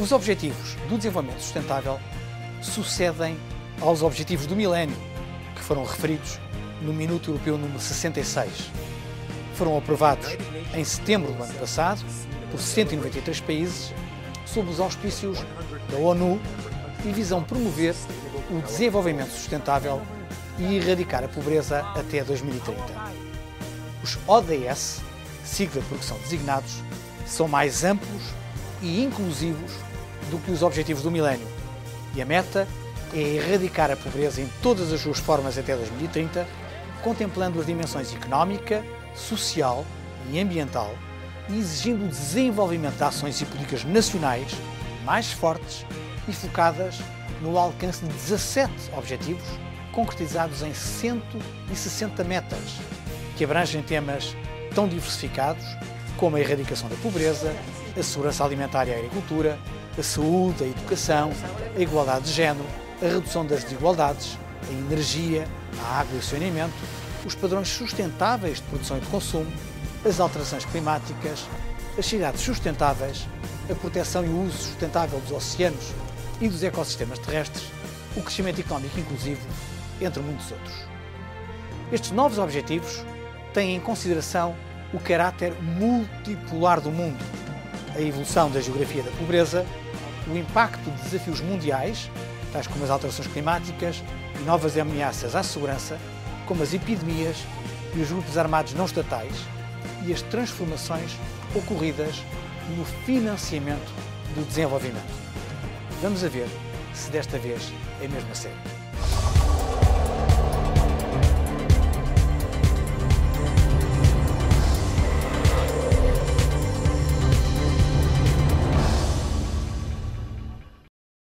Os Objetivos do Desenvolvimento Sustentável sucedem aos Objetivos do Milénio, que foram referidos no Minuto Europeu número 66. Foram aprovados em setembro do ano passado por 193 países, sob os auspícios da ONU e visam promover o desenvolvimento sustentável e erradicar a pobreza até 2030. Os ODS, sigla porque são designados, são mais amplos e inclusivos do que os Objetivos do Milénio. E a meta é erradicar a pobreza em todas as suas formas até 2030, contemplando as dimensões económica, social e ambiental e exigindo o desenvolvimento de ações e políticas nacionais mais fortes e focadas no alcance de 17 objetivos concretizados em 160 metas, que abrangem temas tão diversificados como a erradicação da pobreza, a segurança alimentar e a agricultura, a saúde, a educação, a igualdade de género, a redução das desigualdades, a energia, a água e o saneamento, os padrões sustentáveis de produção e de consumo, as alterações climáticas, as cidades sustentáveis, a proteção e o uso sustentável dos oceanos e dos ecossistemas terrestres, o crescimento económico inclusivo, entre muitos outros. Estes novos objetivos têm em consideração o caráter multipolar do mundo, a evolução da geografia da pobreza, o impacto de desafios mundiais, tais como as alterações climáticas e novas ameaças à segurança, como as epidemias e os grupos armados não estatais, e as transformações ocorridas no financiamento do desenvolvimento. Vamos a ver se desta vez é mesmo a sério.